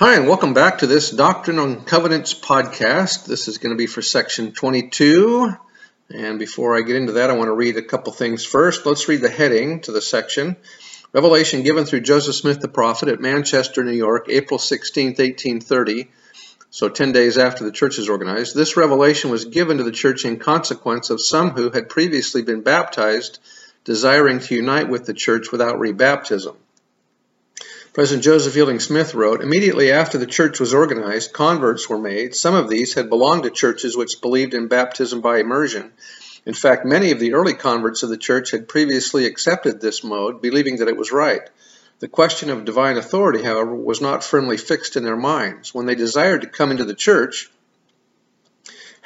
Hi, and welcome back to this Doctrine and Covenants podcast. This is going to be for section 22. And before I get into that, I want to read a couple things first. Let's read the heading to the section. Revelation given through Joseph Smith the prophet at Manchester, New York, April 16, 1830. So 10 days after the church is organized. This revelation was given to the church in consequence of some who had previously been baptized, desiring to unite with the church without rebaptism. President Joseph Fielding Smith wrote, Immediately after the church was organized, converts were made. Some of these had belonged to churches which believed in baptism by immersion. In fact, many of the early converts of the church had previously accepted this mode, believing that it was right. The question of divine authority, however, was not firmly fixed in their minds. When they desired to come into the church,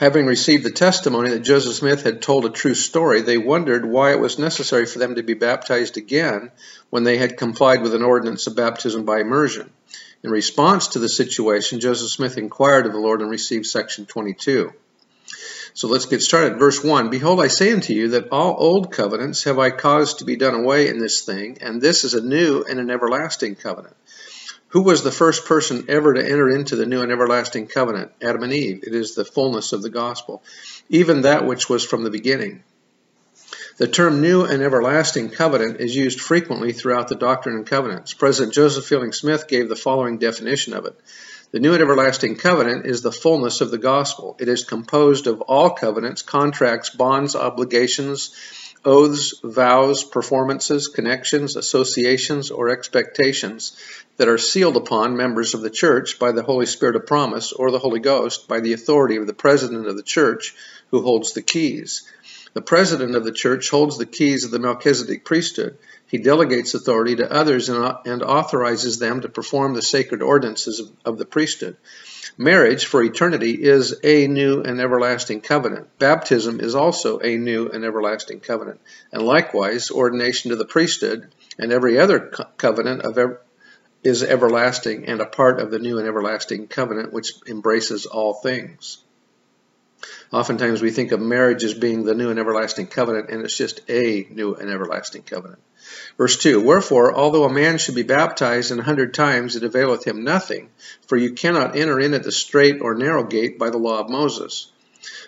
Having received the testimony that Joseph Smith had told a true story, they wondered why it was necessary for them to be baptized again when they had complied with an ordinance of baptism by immersion. In response to the situation, Joseph Smith inquired of the Lord and received section 22. So let's get started. Verse 1 Behold, I say unto you that all old covenants have I caused to be done away in this thing, and this is a new and an everlasting covenant. Who was the first person ever to enter into the new and everlasting covenant? Adam and Eve. It is the fullness of the gospel, even that which was from the beginning. The term new and everlasting covenant is used frequently throughout the Doctrine and Covenants. President Joseph Fielding Smith gave the following definition of it. The new and everlasting covenant is the fullness of the gospel. It is composed of all covenants, contracts, bonds, obligations, oaths, vows, performances, connections, associations, or expectations that are sealed upon members of the church by the Holy Spirit of promise or the Holy Ghost by the authority of the president of the church who holds the keys. The president of the church holds the keys of the Melchizedek priesthood. He delegates authority to others and authorizes them to perform the sacred ordinances of the priesthood. Marriage for eternity is a new and everlasting covenant. Baptism is also a new and everlasting covenant. And likewise, ordination to the priesthood and every other covenant of ever, is everlasting and a part of the new and everlasting covenant which embraces all things. Oftentimes we think of marriage as being the new and everlasting covenant, and it's just a new and everlasting covenant. Verse 2 Wherefore, although a man should be baptized an hundred times, it availeth him nothing, for you cannot enter in at the strait or narrow gate by the law of Moses.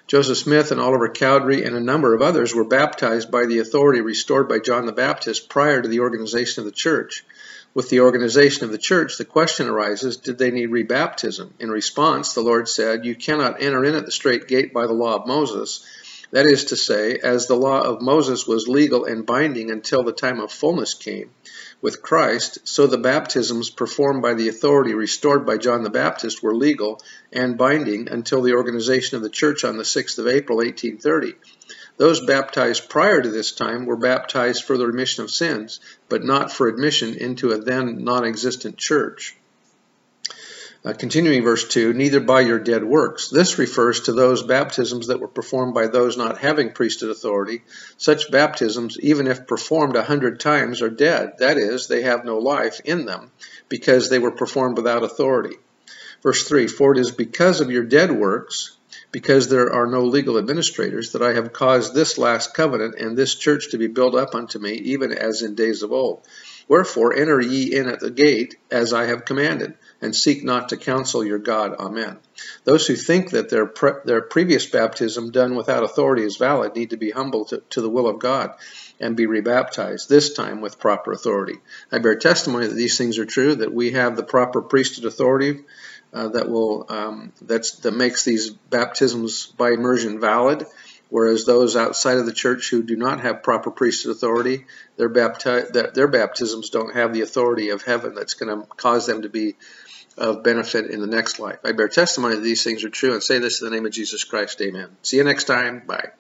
Joseph Smith and Oliver Cowdery and a number of others were baptized by the authority restored by John the Baptist prior to the organization of the church. With the organization of the church, the question arises did they need rebaptism? In response, the Lord said, You cannot enter in at the strait gate by the law of Moses. That is to say, as the law of Moses was legal and binding until the time of fullness came with Christ, so the baptisms performed by the authority restored by John the Baptist were legal and binding until the organization of the church on the 6th of April, 1830. Those baptized prior to this time were baptized for the remission of sins, but not for admission into a then non existent church. Uh, continuing verse 2, neither by your dead works. This refers to those baptisms that were performed by those not having priesthood authority. Such baptisms, even if performed a hundred times, are dead. That is, they have no life in them because they were performed without authority. Verse 3, for it is because of your dead works because there are no legal administrators, that I have caused this last covenant and this church to be built up unto me, even as in days of old. Wherefore enter ye in at the gate, as I have commanded, and seek not to counsel your God. Amen. Those who think that their pre- their previous baptism done without authority is valid need to be humble to, to the will of God and be rebaptized, this time with proper authority. I bear testimony that these things are true, that we have the proper priesthood authority uh, that will um, that's that makes these baptisms by immersion valid. Whereas those outside of the church who do not have proper priesthood authority, their, bapti- their baptisms don't have the authority of heaven that's going to cause them to be of benefit in the next life. I bear testimony that these things are true and say this in the name of Jesus Christ. Amen. See you next time. Bye.